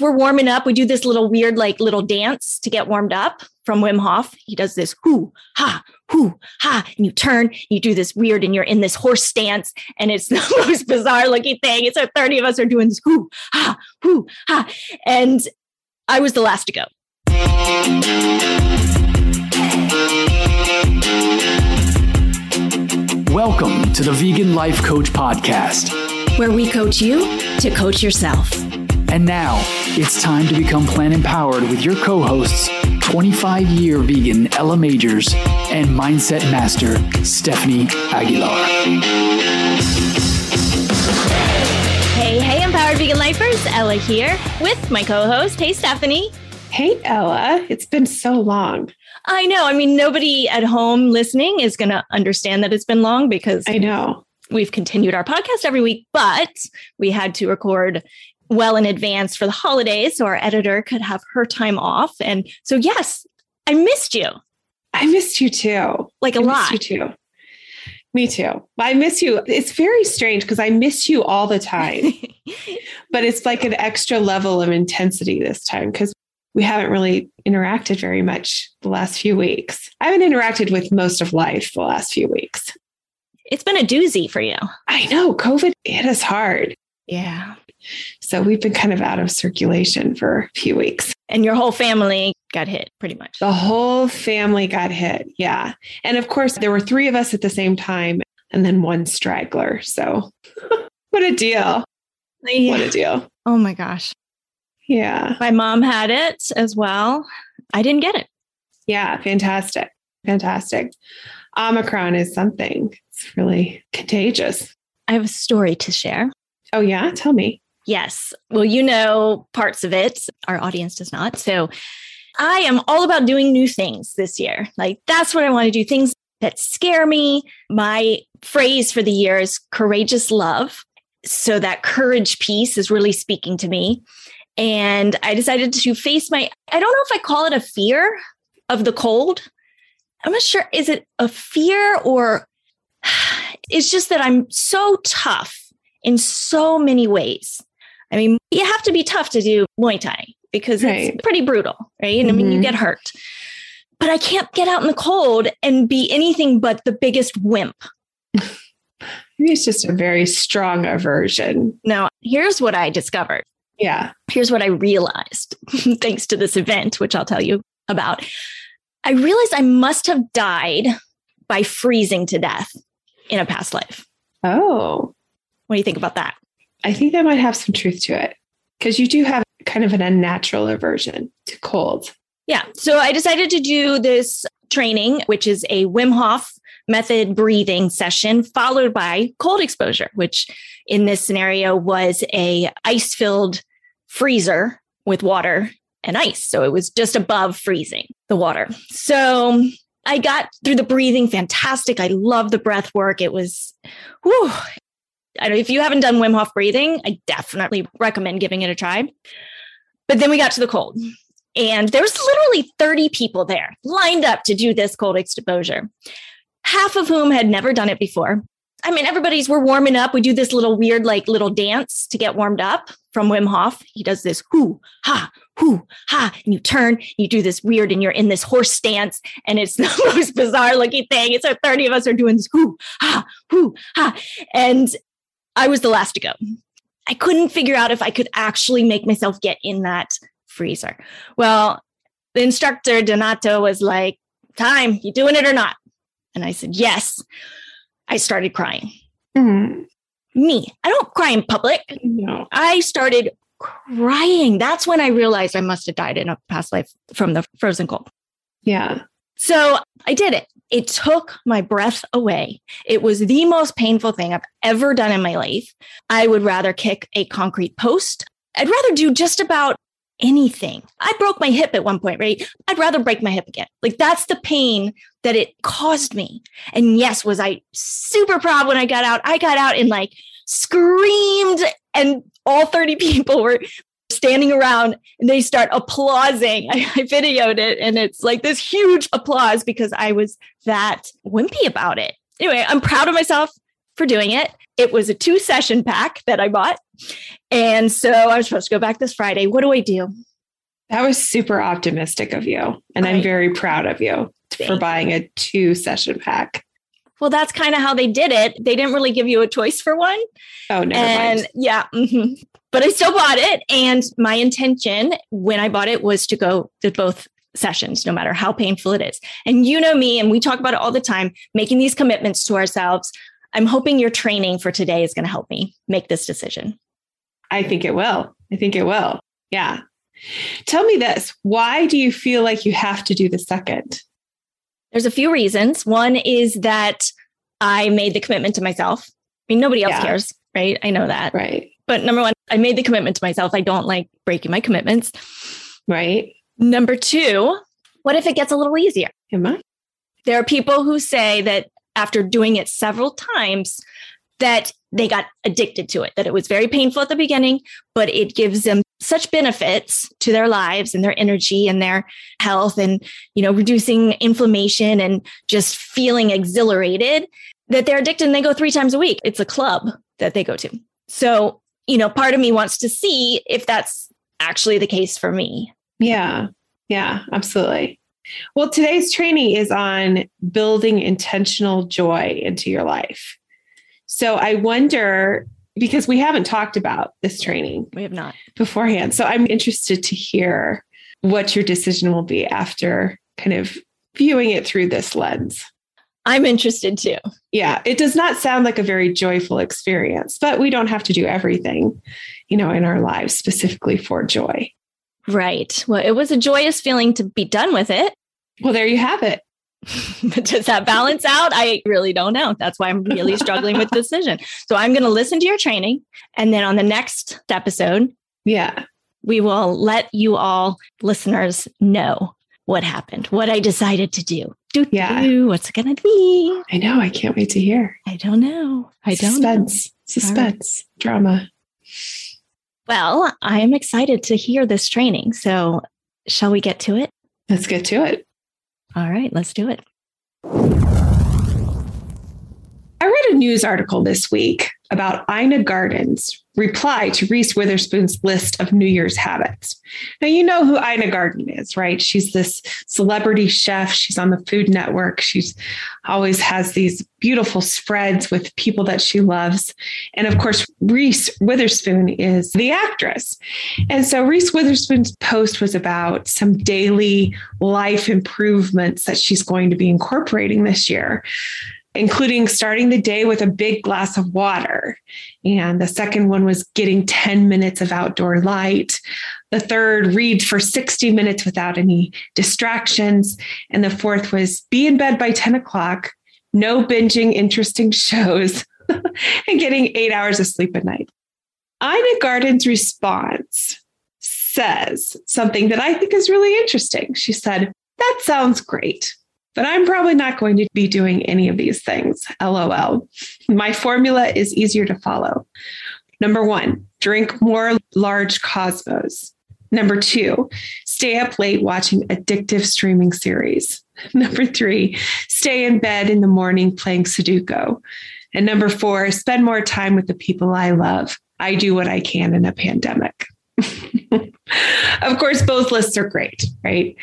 we're warming up. We do this little weird, like little dance to get warmed up from Wim Hof. He does this whoo, ha, whoo, ha. And you turn, you do this weird, and you're in this horse stance. And it's the most bizarre looking thing. It's like 30 of us are doing this whoo, ha, whoo, ha. And I was the last to go. Welcome to the Vegan Life Coach Podcast, where we coach you to coach yourself. And now it's time to become plan empowered with your co hosts, 25 year vegan Ella Magers and mindset master Stephanie Aguilar. Hey, hey, empowered vegan lifers. Ella here with my co host. Hey, Stephanie. Hey, Ella. It's been so long. I know. I mean, nobody at home listening is going to understand that it's been long because I know we've continued our podcast every week, but we had to record well in advance for the holidays so our editor could have her time off. And so, yes, I missed you. I missed you too. Like a I lot. you too. Me too. I miss you. It's very strange because I miss you all the time, but it's like an extra level of intensity this time because we haven't really interacted very much the last few weeks. I haven't interacted with most of life the last few weeks. It's been a doozy for you. I know COVID hit us hard. Yeah. So we've been kind of out of circulation for a few weeks. And your whole family got hit pretty much. The whole family got hit. Yeah. And of course, there were three of us at the same time and then one straggler. So what a deal. Yeah. What a deal. Oh my gosh. Yeah. My mom had it as well. I didn't get it. Yeah. Fantastic. Fantastic. Omicron is something. It's really contagious. I have a story to share. Oh, yeah? Tell me. Yes. Well, you know parts of it. Our audience does not. So I am all about doing new things this year. Like that's what I want to do things that scare me. My phrase for the year is courageous love. So that courage piece is really speaking to me. And I decided to face my, I don't know if I call it a fear of the cold. I'm not sure. Is it a fear or it's just that I'm so tough in so many ways I mean, you have to be tough to do Muay Thai because right. it's pretty brutal, right? Mm-hmm. I mean, you get hurt. But I can't get out in the cold and be anything but the biggest wimp. Maybe it's just a very strong aversion. Now, here's what I discovered. Yeah. Here's what I realized thanks to this event, which I'll tell you about. I realized I must have died by freezing to death in a past life. Oh. What do you think about that? I think that might have some truth to it because you do have kind of an unnatural aversion to cold. Yeah. So I decided to do this training, which is a Wim Hof method breathing session followed by cold exposure, which in this scenario was a ice filled freezer with water and ice. So it was just above freezing the water. So I got through the breathing fantastic. I love the breath work. It was, whew, I know if you haven't done Wim Hof breathing, I definitely recommend giving it a try. But then we got to the cold. And there was literally 30 people there lined up to do this cold exposure, half of whom had never done it before. I mean, everybody's we're warming up. We do this little weird, like little dance to get warmed up from Wim Hof. He does this whoo, ha, whoo, ha. And you turn, you do this weird, and you're in this horse stance. And it's the most bizarre looking thing. It's like 30 of us are doing this whoo, ha, whoo, ha. And I was the last to go. I couldn't figure out if I could actually make myself get in that freezer. Well, the instructor, Donato, was like, Time, you doing it or not? And I said, Yes. I started crying. Mm-hmm. Me, I don't cry in public. No. I started crying. That's when I realized I must have died in a past life from the frozen cold. Yeah. So I did it. It took my breath away. It was the most painful thing I've ever done in my life. I would rather kick a concrete post. I'd rather do just about anything. I broke my hip at one point, right? I'd rather break my hip again. Like that's the pain that it caused me. And yes, was I super proud when I got out? I got out and like screamed and all 30 people were standing around and they start applauding. I, I, videoed it and it's like this huge applause because I was that wimpy about it. Anyway, I'm proud of myself for doing it. it was a two session pack that I bought. And so I was supposed to go back this Friday. What do I do? That was super optimistic of you. And right. I'm very proud of you for buying a two session pack. Well, that's kind of how they did it. They didn't really give you a choice for one. Oh, never and mind. yeah, mm-hmm. But I still bought it. And my intention when I bought it was to go to both sessions, no matter how painful it is. And you know me, and we talk about it all the time, making these commitments to ourselves. I'm hoping your training for today is going to help me make this decision. I think it will. I think it will. Yeah. Tell me this why do you feel like you have to do the second? There's a few reasons. One is that I made the commitment to myself. I mean, nobody else yeah. cares, right? I know that. Right. But number one, I made the commitment to myself. I don't like breaking my commitments. Right. Number two, what if it gets a little easier? Am I? There are people who say that after doing it several times, that they got addicted to it, that it was very painful at the beginning, but it gives them such benefits to their lives and their energy and their health and, you know, reducing inflammation and just feeling exhilarated that they're addicted and they go three times a week. It's a club that they go to. So, you know, part of me wants to see if that's actually the case for me. Yeah. Yeah, absolutely. Well, today's training is on building intentional joy into your life. So I wonder because we haven't talked about this training. We have not beforehand. So I'm interested to hear what your decision will be after kind of viewing it through this lens. I'm interested too. Yeah, it does not sound like a very joyful experience, but we don't have to do everything, you know, in our lives specifically for joy. Right. Well, it was a joyous feeling to be done with it. Well, there you have it. Does that balance out? I really don't know. That's why I'm really struggling with decision. So I'm going to listen to your training. And then on the next episode, yeah, we will let you all listeners know what happened, what I decided to do. Do, yeah. do, what's it going to be? I know. I can't wait to hear. I don't know. I don't Suspense, know. suspense, right. drama. Well, I am excited to hear this training. So, shall we get to it? Let's get to it. All right, let's do it. I read a news article this week about Ina Garten's reply to Reese Witherspoon's list of New Year's habits. Now, you know who Ina Garten is, right? She's this celebrity chef. She's on the Food Network. She's always has these beautiful spreads with people that she loves. And of course, Reese Witherspoon is the actress. And so Reese Witherspoon's post was about some daily life improvements that she's going to be incorporating this year including starting the day with a big glass of water. And the second one was getting 10 minutes of outdoor light. The third, read for 60 minutes without any distractions. And the fourth was be in bed by 10 o'clock, no binging interesting shows, and getting eight hours of sleep at night. Ina Garten's response says something that I think is really interesting. She said, That sounds great but I'm probably not going to be doing any of these things. LOL. My formula is easier to follow. Number one, drink more large Cosmos. Number two, stay up late watching addictive streaming series. Number three, stay in bed in the morning playing Sudoku. And number four, spend more time with the people I love. I do what I can in a pandemic. of course, both lists are great, right?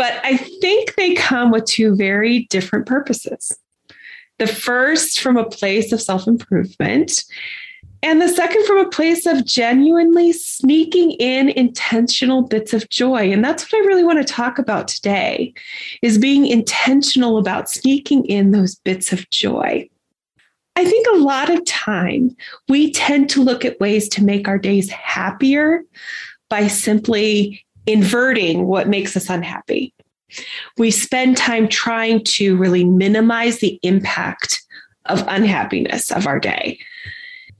But I think they come with two very different purposes. The first from a place of self improvement, and the second from a place of genuinely sneaking in intentional bits of joy. And that's what I really want to talk about today is being intentional about sneaking in those bits of joy. I think a lot of time we tend to look at ways to make our days happier by simply inverting what makes us unhappy. We spend time trying to really minimize the impact of unhappiness of our day.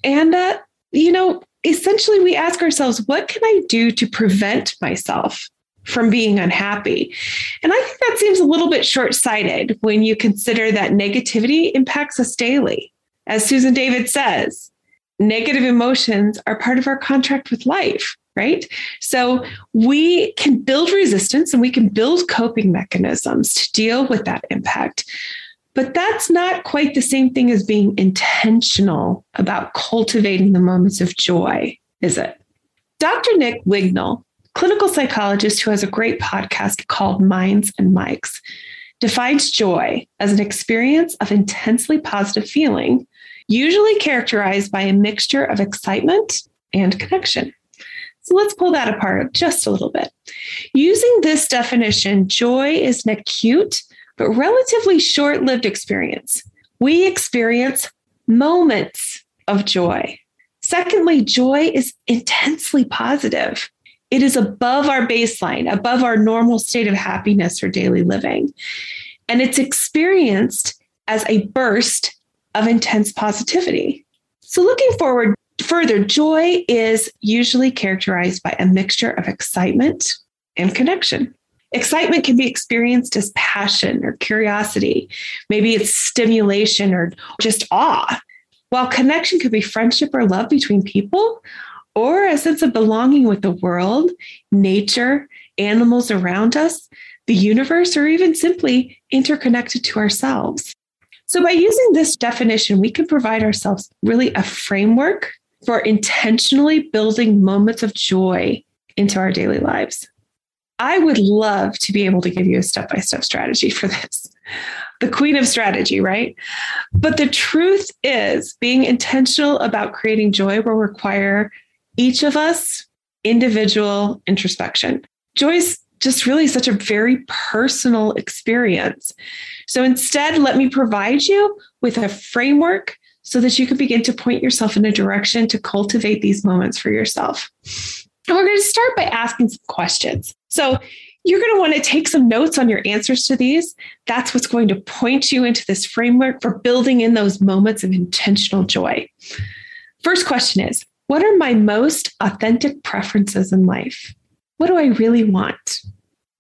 And, uh, you know, essentially we ask ourselves, what can I do to prevent myself from being unhappy? And I think that seems a little bit short sighted when you consider that negativity impacts us daily. As Susan David says, negative emotions are part of our contract with life right? So we can build resistance and we can build coping mechanisms to deal with that impact. But that's not quite the same thing as being intentional about cultivating the moments of joy, is it? Dr. Nick Wignall, clinical psychologist who has a great podcast called Minds and Mics, defines joy as an experience of intensely positive feeling, usually characterized by a mixture of excitement and connection. So let's pull that apart just a little bit. Using this definition, joy is an acute but relatively short lived experience. We experience moments of joy. Secondly, joy is intensely positive. It is above our baseline, above our normal state of happiness or daily living. And it's experienced as a burst of intense positivity. So, looking forward further, joy is usually characterized by a mixture of excitement and connection. Excitement can be experienced as passion or curiosity. Maybe it's stimulation or just awe. While connection could be friendship or love between people, or a sense of belonging with the world, nature, animals around us, the universe, or even simply interconnected to ourselves. So, by using this definition, we can provide ourselves really a framework for intentionally building moments of joy into our daily lives. I would love to be able to give you a step by step strategy for this. The queen of strategy, right? But the truth is, being intentional about creating joy will require each of us individual introspection. Joy is just really such a very personal experience. So instead, let me provide you with a framework so that you can begin to point yourself in a direction to cultivate these moments for yourself. And we're going to start by asking some questions. So you're going to want to take some notes on your answers to these. That's what's going to point you into this framework for building in those moments of intentional joy. First question is What are my most authentic preferences in life? What do I really want?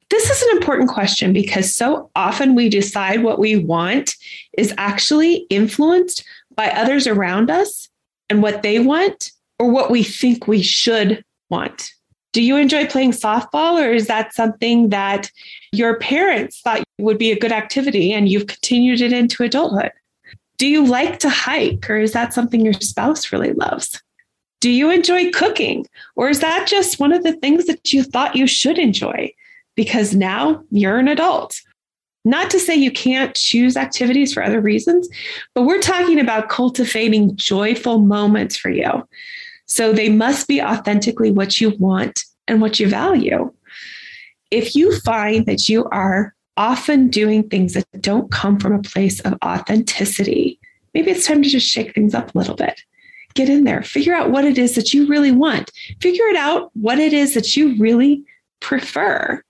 This is an important question because so often we decide what we want is actually influenced by others around us and what they want or what we think we should want. Do you enjoy playing softball, or is that something that your parents thought would be a good activity and you've continued it into adulthood? Do you like to hike, or is that something your spouse really loves? Do you enjoy cooking, or is that just one of the things that you thought you should enjoy because now you're an adult? Not to say you can't choose activities for other reasons, but we're talking about cultivating joyful moments for you. So they must be authentically what you want and what you value. If you find that you are often doing things that don't come from a place of authenticity, maybe it's time to just shake things up a little bit. Get in there, figure out what it is that you really want, figure it out what it is that you really prefer.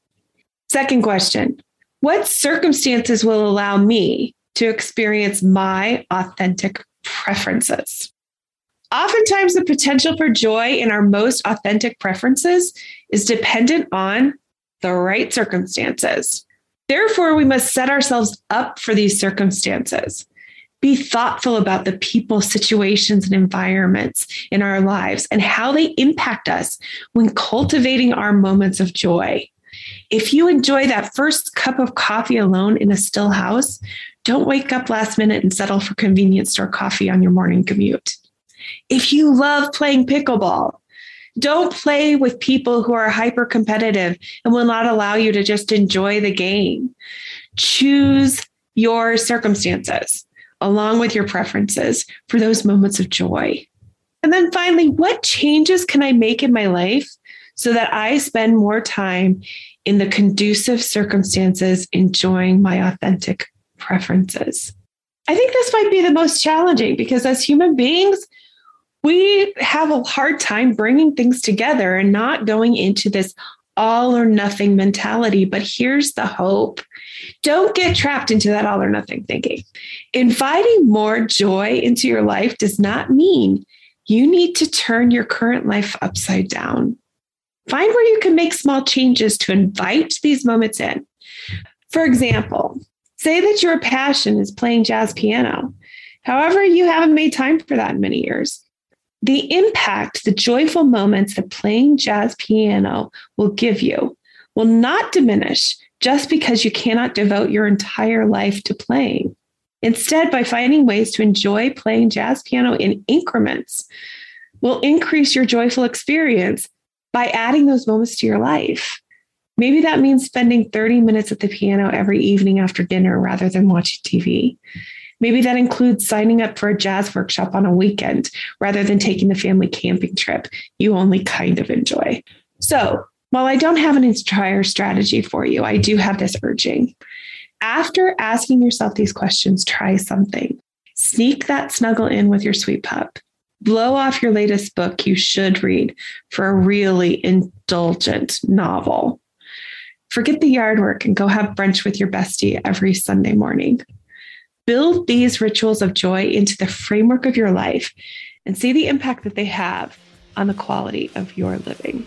Second question What circumstances will allow me to experience my authentic preferences? Oftentimes, the potential for joy in our most authentic preferences is dependent on the right circumstances. Therefore, we must set ourselves up for these circumstances. Be thoughtful about the people, situations, and environments in our lives and how they impact us when cultivating our moments of joy. If you enjoy that first cup of coffee alone in a still house, don't wake up last minute and settle for convenience store coffee on your morning commute. If you love playing pickleball, don't play with people who are hyper competitive and will not allow you to just enjoy the game. Choose your circumstances along with your preferences for those moments of joy. And then finally, what changes can I make in my life so that I spend more time in the conducive circumstances enjoying my authentic preferences? I think this might be the most challenging because as human beings, we have a hard time bringing things together and not going into this all or nothing mentality. But here's the hope don't get trapped into that all or nothing thinking. Inviting more joy into your life does not mean you need to turn your current life upside down. Find where you can make small changes to invite these moments in. For example, say that your passion is playing jazz piano. However, you haven't made time for that in many years. The impact, the joyful moments that playing jazz piano will give you will not diminish just because you cannot devote your entire life to playing. Instead, by finding ways to enjoy playing jazz piano in increments, will increase your joyful experience by adding those moments to your life. Maybe that means spending 30 minutes at the piano every evening after dinner rather than watching TV. Maybe that includes signing up for a jazz workshop on a weekend rather than taking the family camping trip you only kind of enjoy. So, while I don't have an entire strategy for you, I do have this urging. After asking yourself these questions, try something. Sneak that snuggle in with your sweet pup. Blow off your latest book you should read for a really indulgent novel. Forget the yard work and go have brunch with your bestie every Sunday morning. Build these rituals of joy into the framework of your life and see the impact that they have on the quality of your living.